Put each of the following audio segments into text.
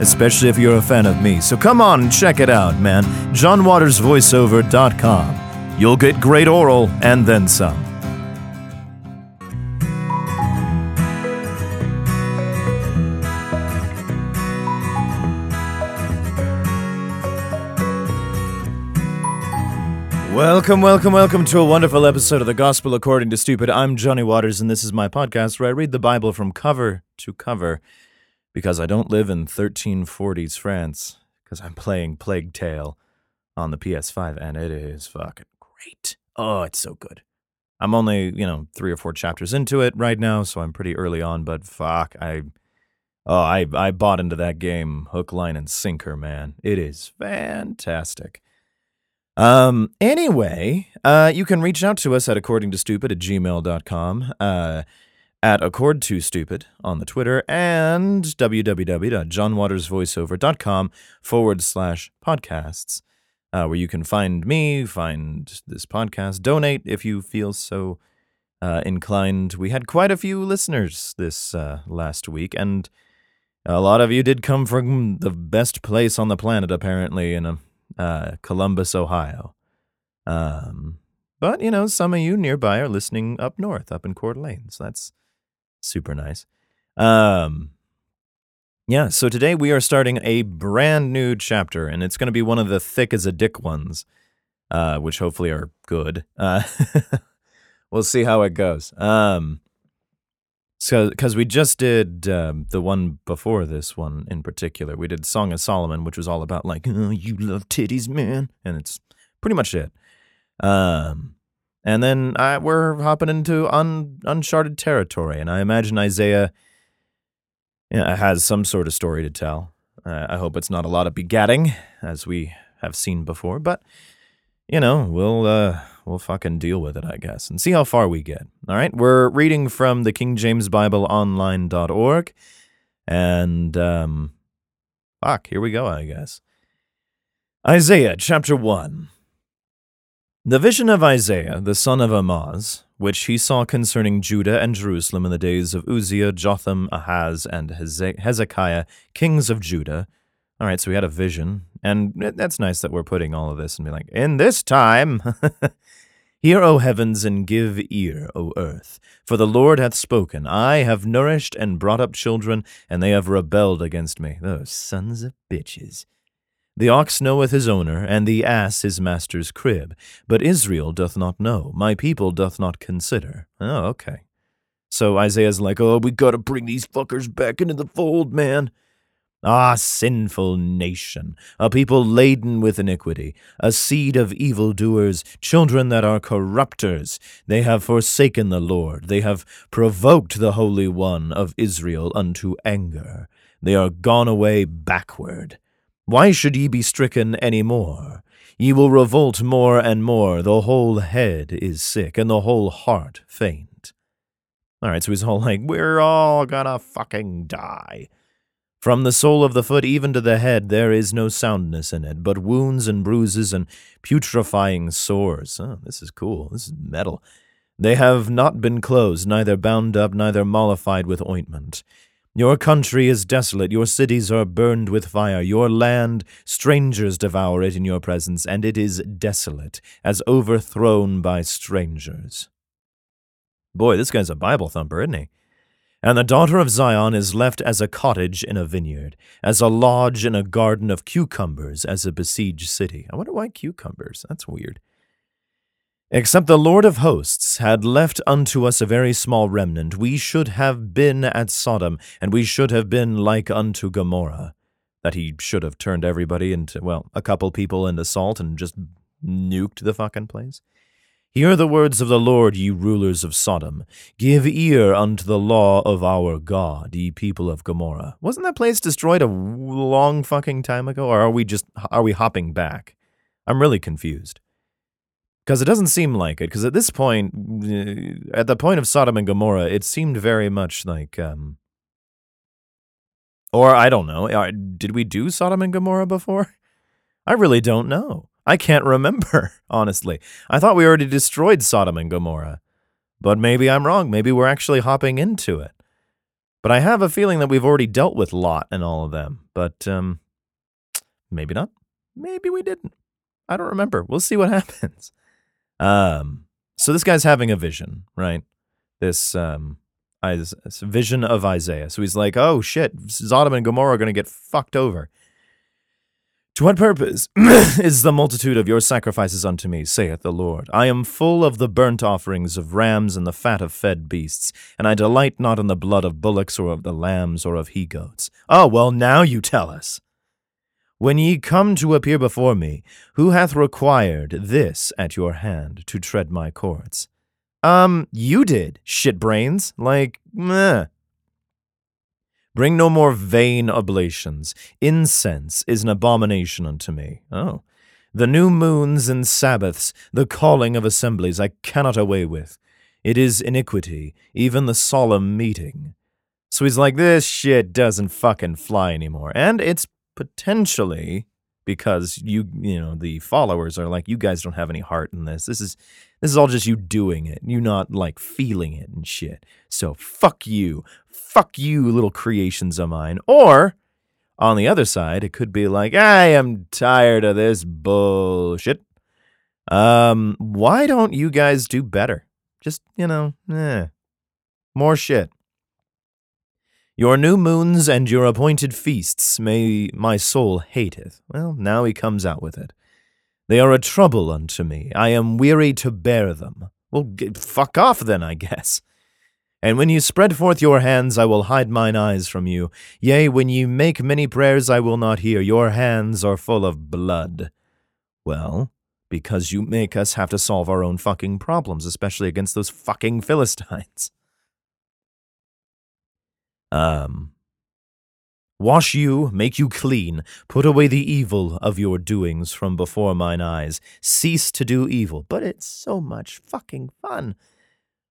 especially if you're a fan of me. So come on and check it out, man. johnwatersvoiceover.com. You'll get great oral and then some. Welcome, welcome, welcome to a wonderful episode of the Gospel According to Stupid. I'm Johnny Waters, and this is my podcast where I read the Bible from cover to cover because I don't live in 1340s France because I'm playing Plague Tale on the PS5, and it is fucking great. Oh, it's so good. I'm only, you know, three or four chapters into it right now, so I'm pretty early on, but fuck, I. Oh, I, I bought into that game hook, line, and sinker, man. It is fantastic. Um, anyway, uh, you can reach out to us at accordingtostupid at gmail.com, uh, at accord2stupid on the Twitter, and www.johnwatersvoiceover.com forward slash podcasts, uh, where you can find me, find this podcast, donate if you feel so uh, inclined. We had quite a few listeners this uh, last week, and a lot of you did come from the best place on the planet, apparently, in a uh, Columbus, Ohio. Um, but, you know, some of you nearby are listening up north, up in Coeur. So that's super nice. Um, yeah, so today we are starting a brand new chapter, and it's going to be one of the thick as a dick ones, uh, which hopefully are good. Uh, we'll see how it goes. Um, so, because we just did um, the one before this one in particular, we did Song of Solomon, which was all about like, oh, you love titties, man, and it's pretty much it. Um, and then I, we're hopping into un, uncharted territory, and I imagine Isaiah you know, has some sort of story to tell. Uh, I hope it's not a lot of begatting, as we have seen before, but you know, we'll uh, we'll fucking deal with it, I guess, and see how far we get. All right, we're reading from the King James Bible Online.org, and um, fuck, here we go, I guess. Isaiah chapter one. The vision of Isaiah, the son of Amoz, which he saw concerning Judah and Jerusalem in the days of Uzziah, Jotham, Ahaz, and Hezekiah, kings of Judah. All right, so we had a vision, and that's nice that we're putting all of this and be like, in this time. Hear, O heavens, and give ear, O earth. For the Lord hath spoken. I have nourished and brought up children, and they have rebelled against me. Those sons of bitches. The ox knoweth his owner, and the ass his master's crib. But Israel doth not know, my people doth not consider. Oh, okay. So Isaiah's like, oh, we gotta bring these fuckers back into the fold, man. Ah, sinful nation, a people laden with iniquity, a seed of evildoers, children that are corrupters. They have forsaken the Lord, they have provoked the Holy One of Israel unto anger. They are gone away backward. Why should ye be stricken any more? Ye will revolt more and more. The whole head is sick, and the whole heart faint. All right, so he's all like, We're all gonna fucking die. From the sole of the foot even to the head, there is no soundness in it, but wounds and bruises and putrefying sores. Oh, this is cool. This is metal. They have not been closed, neither bound up, neither mollified with ointment. Your country is desolate, your cities are burned with fire, your land, strangers devour it in your presence, and it is desolate, as overthrown by strangers. Boy, this guy's a Bible thumper, isn't he? And the daughter of Zion is left as a cottage in a vineyard, as a lodge in a garden of cucumbers, as a besieged city. I wonder why cucumbers? That's weird. Except the Lord of hosts had left unto us a very small remnant, we should have been at Sodom, and we should have been like unto Gomorrah. That he should have turned everybody into, well, a couple people into salt and just nuked the fucking place. Hear the words of the Lord, ye rulers of Sodom. Give ear unto the law of our God, ye people of Gomorrah. Wasn't that place destroyed a long fucking time ago, or are we just are we hopping back? I'm really confused. Because it doesn't seem like it. Because at this point, uh, at the point of Sodom and Gomorrah, it seemed very much like, um, or I don't know. Uh, did we do Sodom and Gomorrah before? I really don't know. I can't remember, honestly. I thought we already destroyed Sodom and Gomorrah. But maybe I'm wrong. Maybe we're actually hopping into it. But I have a feeling that we've already dealt with Lot and all of them. But um, maybe not. Maybe we didn't. I don't remember. We'll see what happens. Um, so this guy's having a vision, right? This um, vision of Isaiah. So he's like, "Oh shit, Sodom and Gomorrah are going to get fucked over." To what purpose is the multitude of your sacrifices unto me, saith the Lord? I am full of the burnt offerings of rams and the fat of fed beasts, and I delight not in the blood of bullocks or of the lambs or of he goats. Oh, well, now you tell us. When ye come to appear before me, who hath required this at your hand to tread my courts? Um, you did, shitbrains. Like, meh. Bring no more vain oblations. Incense is an abomination unto me. Oh. The new moons and Sabbaths, the calling of assemblies, I cannot away with. It is iniquity, even the solemn meeting. So he's like, this shit doesn't fucking fly anymore. And it's potentially because you you know the followers are like you guys don't have any heart in this. This is this is all just you doing it you not like feeling it and shit. So fuck you. Fuck you little creations of mine. Or on the other side it could be like i am tired of this bullshit. Um why don't you guys do better? Just you know eh, more shit your new moons and your appointed feasts may my soul hateth. Well, now he comes out with it. They are a trouble unto me. I am weary to bear them. Well, get, fuck off then, I guess. And when you spread forth your hands, I will hide mine eyes from you. Yea, when you make many prayers, I will not hear. Your hands are full of blood. Well, because you make us have to solve our own fucking problems, especially against those fucking Philistines. Um, Wash you, make you clean, put away the evil of your doings from before mine eyes. Cease to do evil, but it's so much fucking fun.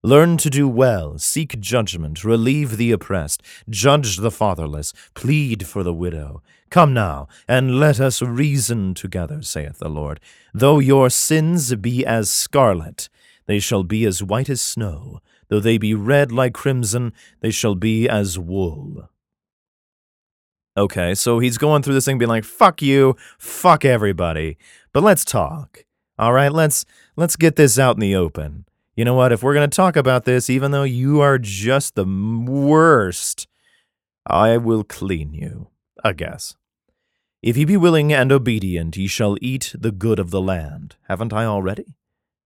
Learn to do well, seek judgment, relieve the oppressed, judge the fatherless, plead for the widow. Come now, and let us reason together, saith the Lord. Though your sins be as scarlet, they shall be as white as snow. Though they be red like crimson, they shall be as wool. Okay, so he's going through this thing being like, fuck you, fuck everybody. But let's talk. All right, let's let's get this out in the open. You know what? If we're going to talk about this, even though you are just the worst, I will clean you, I guess. If ye be willing and obedient, ye shall eat the good of the land. Haven't I already?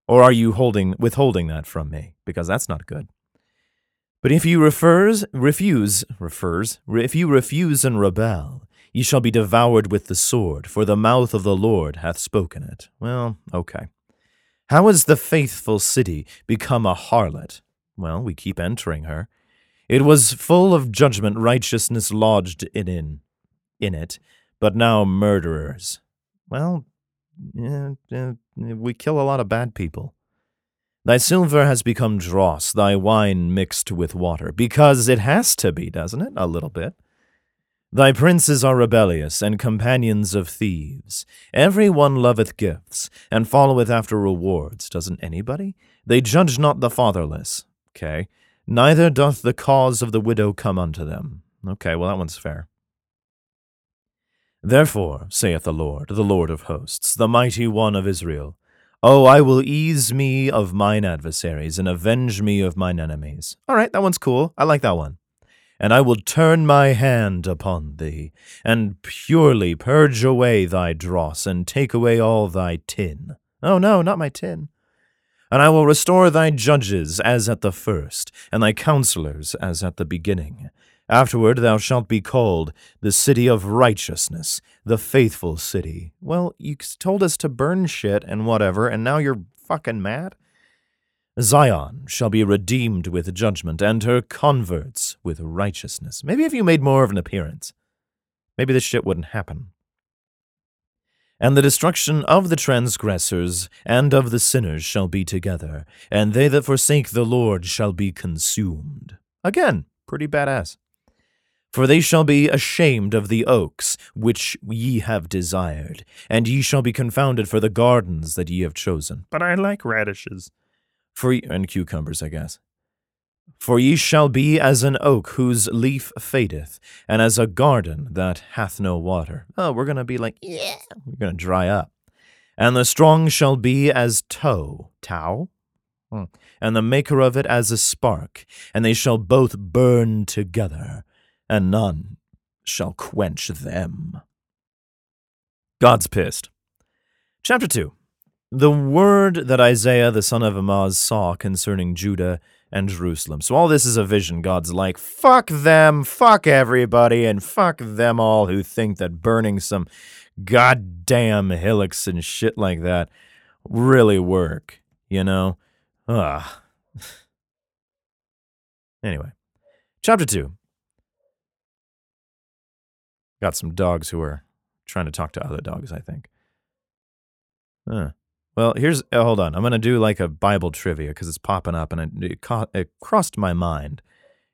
Or are you holding withholding that from me? Because that's not good. But if you refers, refuse, refers, if you refuse and rebel, ye shall be devoured with the sword, for the mouth of the Lord hath spoken it. Well, okay. How has the faithful city become a harlot? Well, we keep entering her. It was full of judgment, righteousness lodged in, in, in it, but now murderers. Well, yeah, yeah, we kill a lot of bad people. Thy silver has become dross, thy wine mixed with water, because it has to be, doesn't it? A little bit. Thy princes are rebellious and companions of thieves. Every one loveth gifts and followeth after rewards. Doesn't anybody? They judge not the fatherless. Okay. Neither doth the cause of the widow come unto them. Okay, well, that one's fair. Therefore, saith the Lord, the Lord of hosts, the mighty one of Israel, Oh, I will ease me of mine adversaries and avenge me of mine enemies. All right, that one's cool. I like that one. and I will turn my hand upon thee, and purely purge away thy dross, and take away all thy tin. Oh no, not my tin. And I will restore thy judges as at the first, and thy counselors as at the beginning. Afterward thou shalt be called the city of righteousness, the faithful city. Well, you told us to burn shit and whatever, and now you're fucking mad? Zion shall be redeemed with judgment, and her converts with righteousness. Maybe if you made more of an appearance, maybe this shit wouldn't happen. And the destruction of the transgressors and of the sinners shall be together, and they that forsake the Lord shall be consumed. Again, pretty badass. For they shall be ashamed of the oaks which ye have desired, and ye shall be confounded for the gardens that ye have chosen. But I like radishes. For ye, and cucumbers, I guess. For ye shall be as an oak whose leaf fadeth, and as a garden that hath no water. Oh, we're going to be like, yeah, we're going to dry up. And the strong shall be as tow, tow, hmm. and the maker of it as a spark, and they shall both burn together, and none shall quench them. God's pissed. Chapter 2 the word that Isaiah the son of Amoz saw concerning Judah and Jerusalem. So all this is a vision. God's like, fuck them, fuck everybody, and fuck them all who think that burning some goddamn hillocks and shit like that really work, you know? Ugh. anyway, chapter 2. Got some dogs who are trying to talk to other dogs, I think. Huh. Well, here's uh, hold on. I'm gonna do like a Bible trivia because it's popping up, and it, it, co- it crossed my mind.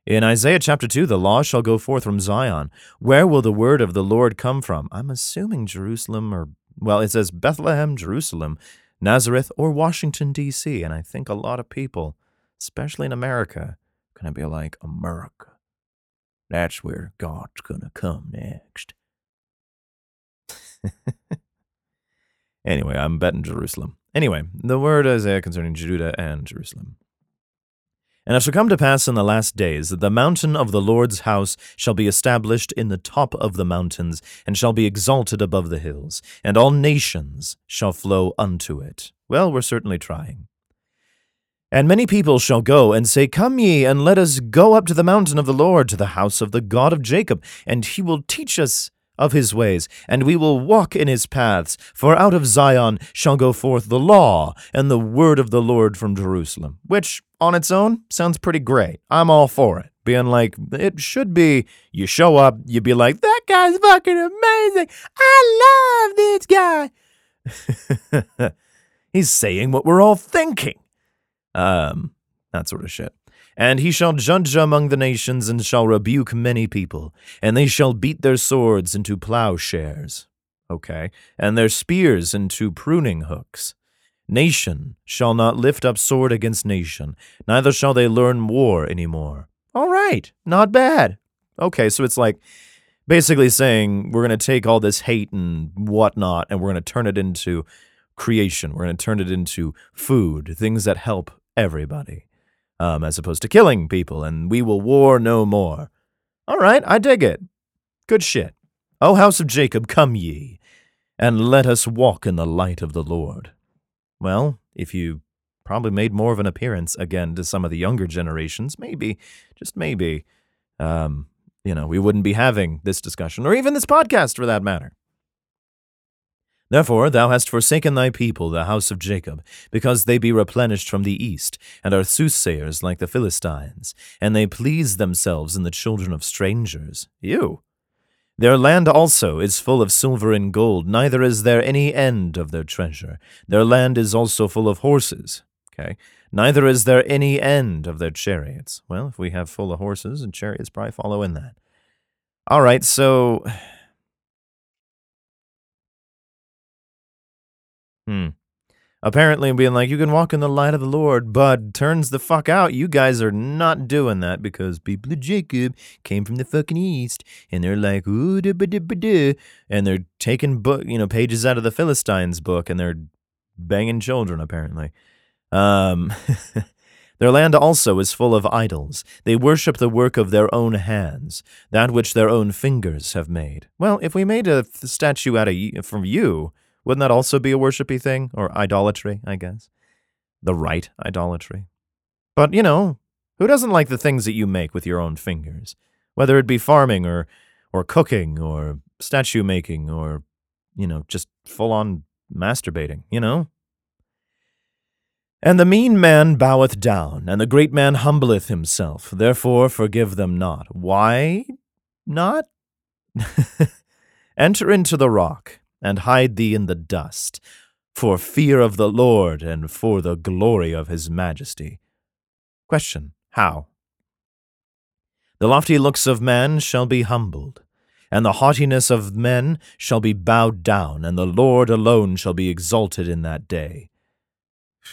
In Isaiah chapter 2, the law shall go forth from Zion. Where will the word of the Lord come from? I'm assuming Jerusalem or, well, it says Bethlehem, Jerusalem, Nazareth, or Washington, D.C. And I think a lot of people, especially in America, going to be like, America. That's where God's to come next. Anyway, I'm betting Jerusalem. Anyway, the word Isaiah concerning Judah and Jerusalem. And it shall come to pass in the last days that the mountain of the Lord's house shall be established in the top of the mountains, and shall be exalted above the hills, and all nations shall flow unto it. Well, we're certainly trying. And many people shall go and say, Come ye, and let us go up to the mountain of the Lord, to the house of the God of Jacob, and he will teach us of his ways, and we will walk in his paths. For out of Zion shall go forth the law and the word of the Lord from Jerusalem. Which, on its own, sounds pretty great. I'm all for it. Being like, it should be, you show up, you be like, that guy's fucking amazing. I love this guy. He's saying what we're all thinking. Um, that sort of shit. And he shall judge among the nations, and shall rebuke many people, and they shall beat their swords into plowshares. Okay. And their spears into pruning hooks. Nation shall not lift up sword against nation, neither shall they learn war any more. All right, not bad. Okay, so it's like basically saying we're going to take all this hate and whatnot and we're going to turn it into creation. We're going to turn it into food, things that help everybody um, as opposed to killing people, and we will war no more. All right, I dig it. Good shit. O house of Jacob, come ye, and let us walk in the light of the Lord. Well, if you probably made more of an appearance again to some of the younger generations, maybe, just maybe, um, you know, we wouldn't be having this discussion, or even this podcast for that matter. Therefore thou hast forsaken thy people, the house of Jacob, because they be replenished from the east, and are soothsayers like the Philistines, and they please themselves in the children of strangers. You. Their land also is full of silver and gold, neither is there any end of their treasure. Their land is also full of horses. Okay. Neither is there any end of their chariots. Well, if we have full of horses and chariots, probably follow in that. All right, so Hmm. Apparently, being like, you can walk in the light of the Lord, but turns the fuck out. You guys are not doing that because people of Jacob came from the fucking east, and they're like, ooh, da, ba, da, ba, da, and they're taking book, you know, pages out of the Philistines book, and they're banging children. Apparently, um, Their land also is full of idols. They worship the work of their own hands, that which their own fingers have made. Well, if we made a statue out of from you, wouldn't that also be a worshipy thing or idolatry? I guess the right idolatry. But you know, who doesn't like the things that you make with your own fingers, whether it be farming or or cooking or statue making or you know just full on masturbating? You know. And the mean man boweth down, and the great man humbleth himself. Therefore forgive them not. Why not? Enter into the rock, and hide thee in the dust, for fear of the Lord, and for the glory of his majesty. Question How? The lofty looks of man shall be humbled, and the haughtiness of men shall be bowed down, and the Lord alone shall be exalted in that day.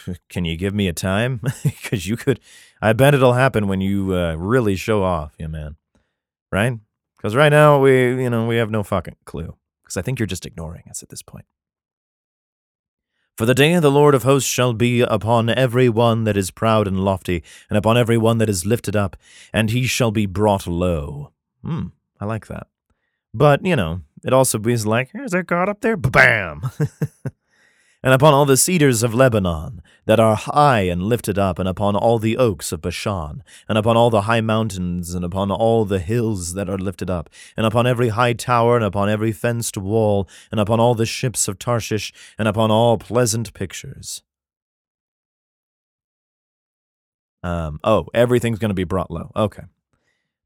Can you give me a time? Because you could. I bet it'll happen when you uh, really show off, yeah, man. Right? Because right now we, you know, we have no fucking clue. Because I think you're just ignoring us at this point. For the day of the Lord of hosts shall be upon every one that is proud and lofty, and upon every one that is lifted up, and he shall be brought low. Hmm, I like that. But, you know, it also be like, here's our God up there, bam! and upon all the cedars of Lebanon that are high and lifted up, and upon all the oaks of Bashan, and upon all the high mountains, and upon all the hills that are lifted up, and upon every high tower, and upon every fenced wall, and upon all the ships of Tarshish, and upon all pleasant pictures. Um, oh, everything's going to be brought low. Okay.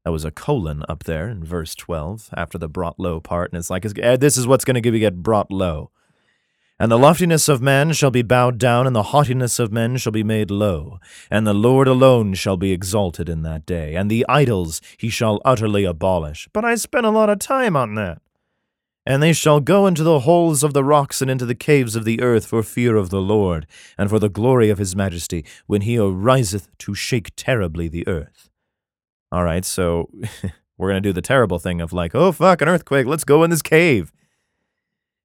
That was a colon up there in verse 12 after the brought low part. And it's like, this is what's going to get brought low. And the loftiness of man shall be bowed down, and the haughtiness of men shall be made low. And the Lord alone shall be exalted in that day, and the idols he shall utterly abolish. But I spent a lot of time on that. And they shall go into the holes of the rocks and into the caves of the earth for fear of the Lord, and for the glory of his majesty, when he ariseth to shake terribly the earth. All right, so we're going to do the terrible thing of like, oh, fuck, an earthquake, let's go in this cave.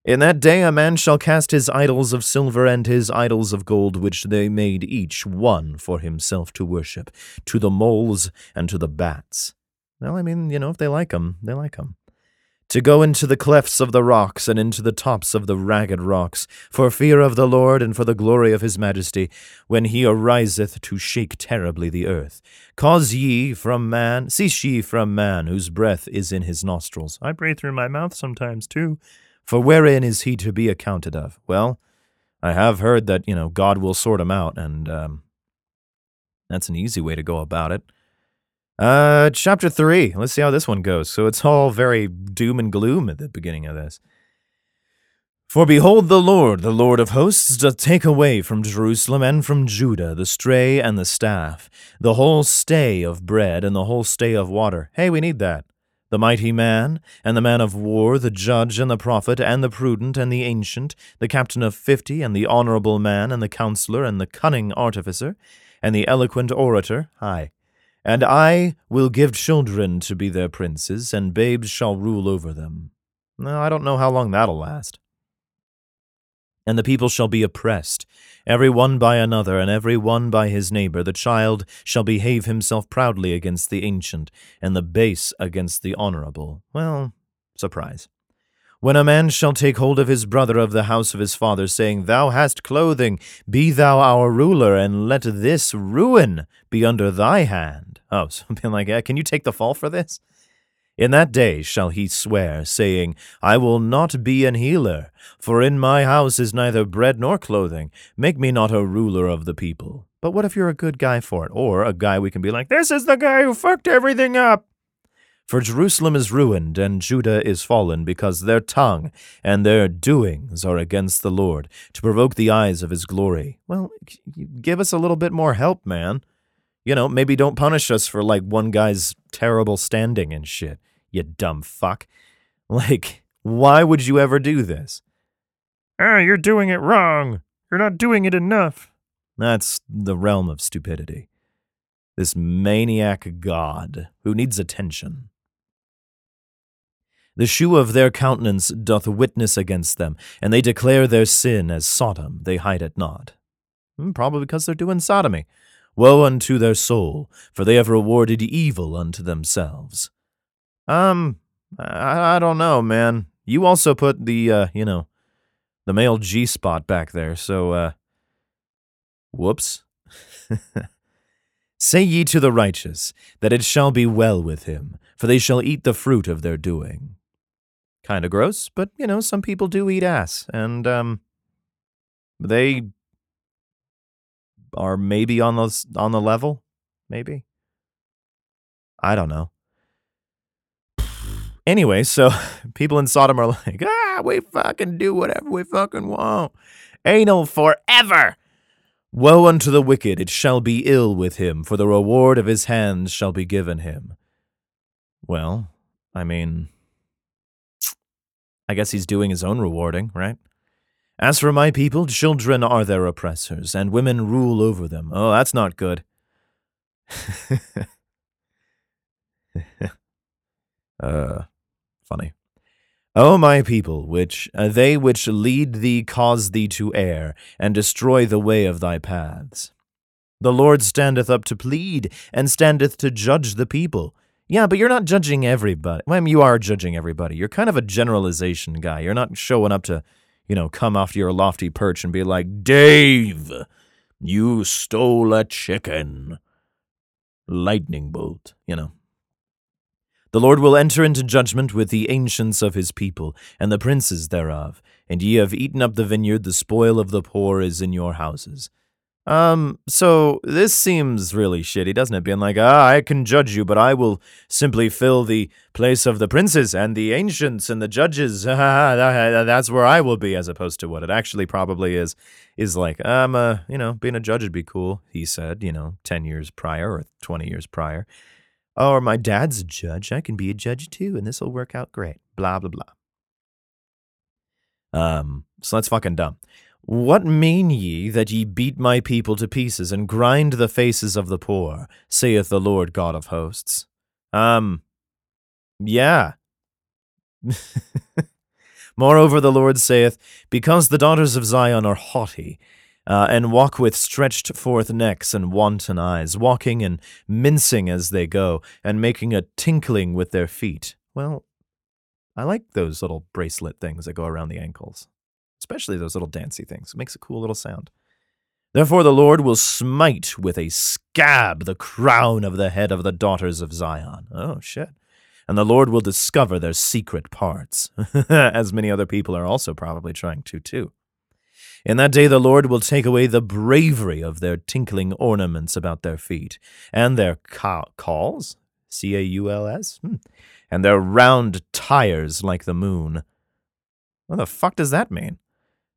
In that day a man shall cast his idols of silver and his idols of gold, which they made each one for himself to worship, to the moles and to the bats. Well, I mean, you know, if they like 'em, they like 'em. To go into the clefts of the rocks and into the tops of the ragged rocks, for fear of the Lord and for the glory of his majesty, when he ariseth to shake terribly the earth. Cause ye from man, cease ye from man, whose breath is in his nostrils. I breathe through my mouth sometimes too. For wherein is he to be accounted of? Well, I have heard that, you know, God will sort him out, and um, that's an easy way to go about it. Uh, chapter 3. Let's see how this one goes. So it's all very doom and gloom at the beginning of this. For behold, the Lord, the Lord of hosts, doth take away from Jerusalem and from Judah the stray and the staff, the whole stay of bread and the whole stay of water. Hey, we need that the mighty man, and the man of war, the judge, and the prophet, and the prudent, and the ancient, the captain of fifty, and the honorable man, and the counselor, and the cunning artificer, and the eloquent orator, aye. And I will give children to be their princes, and babes shall rule over them. I don't know how long that'll last. And the people shall be oppressed, every one by another, and every one by his neighbor. The child shall behave himself proudly against the ancient, and the base against the honorable. Well, surprise. When a man shall take hold of his brother of the house of his father, saying, Thou hast clothing, be thou our ruler, and let this ruin be under thy hand. Oh, something like that. Can you take the fall for this? In that day shall he swear, saying, I will not be an healer, for in my house is neither bread nor clothing. Make me not a ruler of the people. But what if you're a good guy for it? Or a guy we can be like, This is the guy who fucked everything up. For Jerusalem is ruined, and Judah is fallen, because their tongue and their doings are against the Lord, to provoke the eyes of his glory. Well, give us a little bit more help, man. You know, maybe don't punish us for like one guy's terrible standing and shit you dumb fuck. Like, why would you ever do this? Ah, you're doing it wrong. You're not doing it enough. That's the realm of stupidity. This maniac god who needs attention. The shew of their countenance doth witness against them, and they declare their sin as Sodom, they hide it not. Hmm, probably because they're doing sodomy. Woe unto their soul, for they have rewarded evil unto themselves. Um, I, I don't know, man. You also put the, uh, you know, the male G spot back there, so, uh, whoops. Say ye to the righteous that it shall be well with him, for they shall eat the fruit of their doing. Kind of gross, but, you know, some people do eat ass, and, um, they are maybe on the on the level, maybe. I don't know. Anyway, so people in Sodom are like, ah, we fucking do whatever we fucking want. Anal forever. Woe unto the wicked, it shall be ill with him, for the reward of his hands shall be given him. Well, I mean, I guess he's doing his own rewarding, right? As for my people, children are their oppressors, and women rule over them. Oh, that's not good. uh, funny. O my people, which uh, they which lead thee cause thee to err, and destroy the way of thy paths. The Lord standeth up to plead, and standeth to judge the people. Yeah, but you're not judging everybody. Well, you are judging everybody. You're kind of a generalization guy. You're not showing up to you know, come off your lofty perch and be like, Dave, you stole a chicken. Lightning bolt, you know. The Lord will enter into judgment with the ancients of his people, and the princes thereof, and ye have eaten up the vineyard, the spoil of the poor is in your houses. Um, so this seems really shitty, doesn't it? Being like, ah, I can judge you, but I will simply fill the place of the princes and the ancients and the judges. That's where I will be, as opposed to what it actually probably is. Is like, um, uh, you know, being a judge would be cool. He said, you know, ten years prior or twenty years prior. Or my dad's a judge. I can be a judge too, and this will work out great. Blah blah blah. Um, so that's fucking dumb. What mean ye that ye beat my people to pieces and grind the faces of the poor, saith the Lord God of hosts? Um, yeah. Moreover, the Lord saith, Because the daughters of Zion are haughty, uh, and walk with stretched forth necks and wanton eyes, walking and mincing as they go, and making a tinkling with their feet. Well, I like those little bracelet things that go around the ankles especially those little dancey things. It makes a cool little sound. Therefore the Lord will smite with a scab the crown of the head of the daughters of Zion. Oh, shit. And the Lord will discover their secret parts, as many other people are also probably trying to, too. In that day the Lord will take away the bravery of their tinkling ornaments about their feet, and their ca- cauls, C A U L S, hmm. and their round tires like the moon. What the fuck does that mean?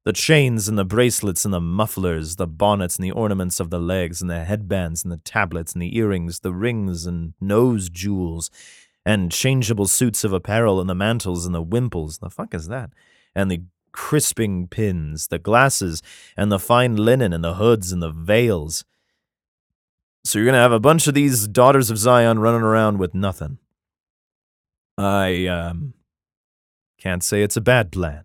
The chains and the bracelets and the mufflers, the bonnets and the ornaments of the legs and the headbands and the tablets and the earrings, the rings and nose jewels, and changeable suits of apparel and the mantles and the wimples. The fuck is that? And the crisping pins, the glasses and the fine linen and the hoods and the veils. So you're going to have a bunch of these daughters of Zion running around with nothing. I um can't say it's a bad plan.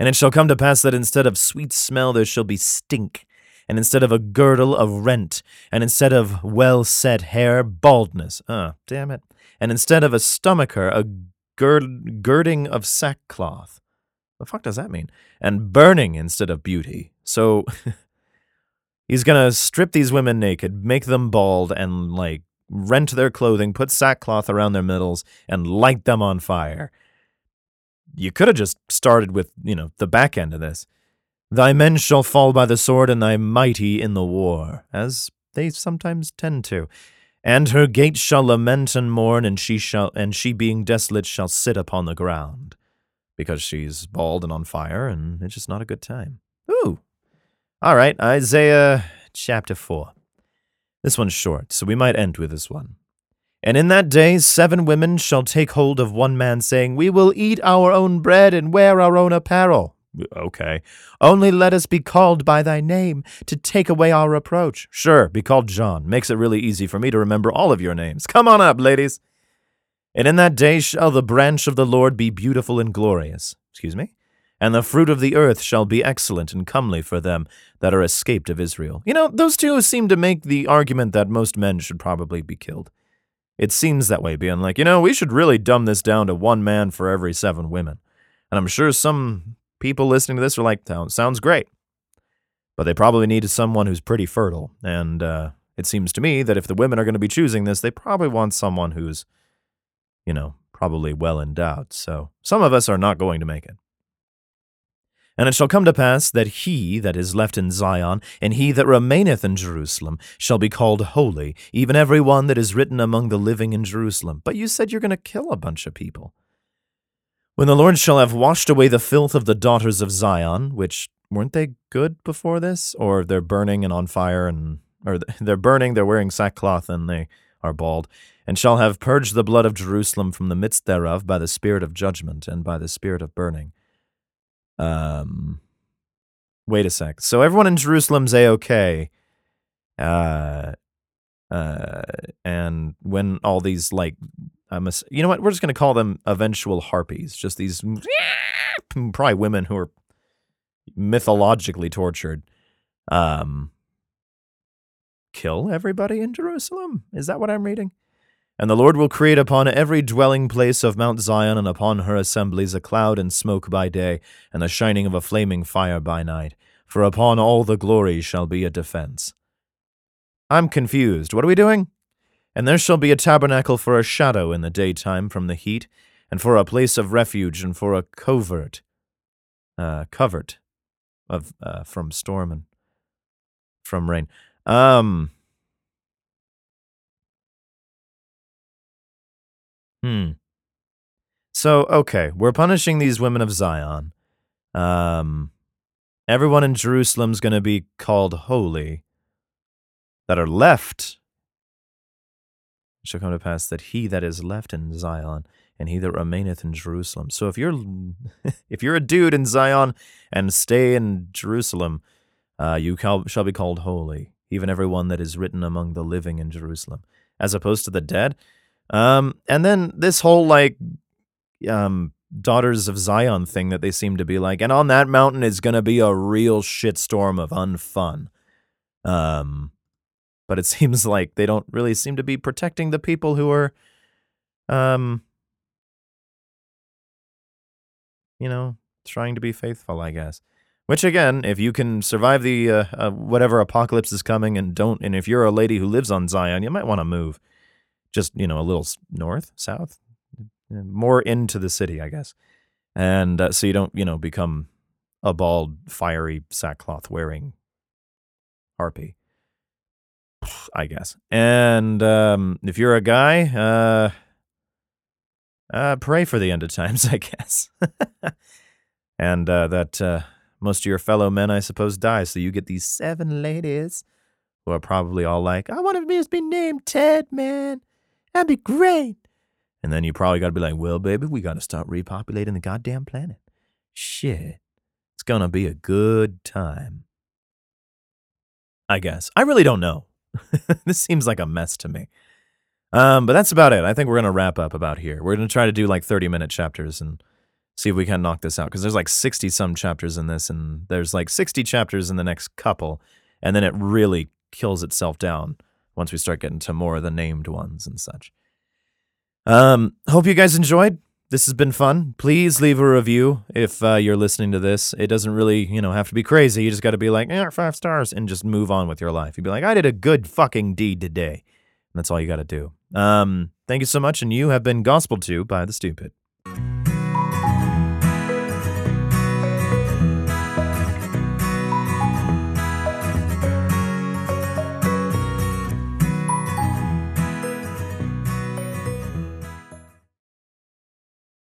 And it shall come to pass that instead of sweet smell there shall be stink, and instead of a girdle, of rent, and instead of well set hair, baldness. Ah, oh, damn it. And instead of a stomacher, a gird- girding of sackcloth. The fuck does that mean? And burning instead of beauty. So he's gonna strip these women naked, make them bald, and like rent their clothing, put sackcloth around their middles, and light them on fire you could have just started with, you know, the back end of this. Thy men shall fall by the sword, and thy mighty in the war, as they sometimes tend to. And her gates shall lament and mourn, and she shall and she being desolate shall sit upon the ground. Because she's bald and on fire, and it's just not a good time. Ooh. All right, Isaiah chapter four. This one's short, so we might end with this one. And in that day seven women shall take hold of one man, saying, We will eat our own bread and wear our own apparel. Okay. Only let us be called by thy name to take away our reproach. Sure, be called John. Makes it really easy for me to remember all of your names. Come on up, ladies. And in that day shall the branch of the Lord be beautiful and glorious. Excuse me? and the fruit of the earth shall be excellent and comely for them that are escaped of Israel. You know, those two seem to make the argument that most men should probably be killed. It seems that way, being like, you know, we should really dumb this down to one man for every seven women. And I'm sure some people listening to this are like, sounds great. But they probably need someone who's pretty fertile. And uh, it seems to me that if the women are going to be choosing this, they probably want someone who's, you know, probably well endowed. So some of us are not going to make it. And it shall come to pass that he that is left in Zion, and he that remaineth in Jerusalem, shall be called holy, even every one that is written among the living in Jerusalem. But you said you're going to kill a bunch of people. When the Lord shall have washed away the filth of the daughters of Zion, which weren't they good before this? Or they're burning and on fire, and or they're burning, they're wearing sackcloth, and they are bald, and shall have purged the blood of Jerusalem from the midst thereof by the spirit of judgment and by the spirit of burning. Um, wait a sec. So everyone in Jerusalem's a okay. Uh, uh, and when all these like, I'm a, you know what? We're just gonna call them eventual harpies. Just these probably women who are mythologically tortured. Um, kill everybody in Jerusalem. Is that what I'm reading? And the Lord will create upon every dwelling place of Mount Zion and upon her assemblies a cloud and smoke by day, and the shining of a flaming fire by night. For upon all the glory shall be a defense. I'm confused. What are we doing? And there shall be a tabernacle for a shadow in the daytime from the heat, and for a place of refuge, and for a covert, uh, covert of uh, from storm and from rain. Um, Hmm. So, okay, we're punishing these women of Zion. Um, everyone in Jerusalem's going to be called holy that are left. It shall come to pass that he that is left in Zion and he that remaineth in Jerusalem. So if you're if you're a dude in Zion and stay in Jerusalem, uh, you shall be called holy, even every one that is written among the living in Jerusalem, as opposed to the dead. Um, and then this whole like um, Daughters of Zion thing that they seem to be like, and on that mountain is going to be a real shitstorm of unfun. Um, but it seems like they don't really seem to be protecting the people who are, um, you know, trying to be faithful, I guess. Which again, if you can survive the uh, uh, whatever apocalypse is coming, and don't, and if you're a lady who lives on Zion, you might want to move just you know a little north, south, more into the city, I guess, and uh, so you don't you know become a bald, fiery sackcloth wearing harpy. I guess. And um, if you're a guy, uh, uh, pray for the end of times, I guess. and uh, that uh, most of your fellow men, I suppose, die. So you get these seven ladies who are probably all like, I want to be named Ted, man. That'd be great. And then you probably got to be like, well, baby, we got to start repopulating the goddamn planet. Shit. It's going to be a good time. I guess. I really don't know. this seems like a mess to me. Um, but that's about it. I think we're going to wrap up about here. We're going to try to do like 30 minute chapters and see if we can knock this out because there's like 60 some chapters in this and there's like 60 chapters in the next couple. And then it really kills itself down once we start getting to more of the named ones and such. Um, hope you guys enjoyed. This has been fun. Please leave a review if uh, you're listening to this. It doesn't really, you know, have to be crazy. You just got to be like, eh, five stars, and just move on with your life. You'd be like, I did a good fucking deed today. And that's all you got to do. Um, thank you so much, and you have been gospel to by the stupid.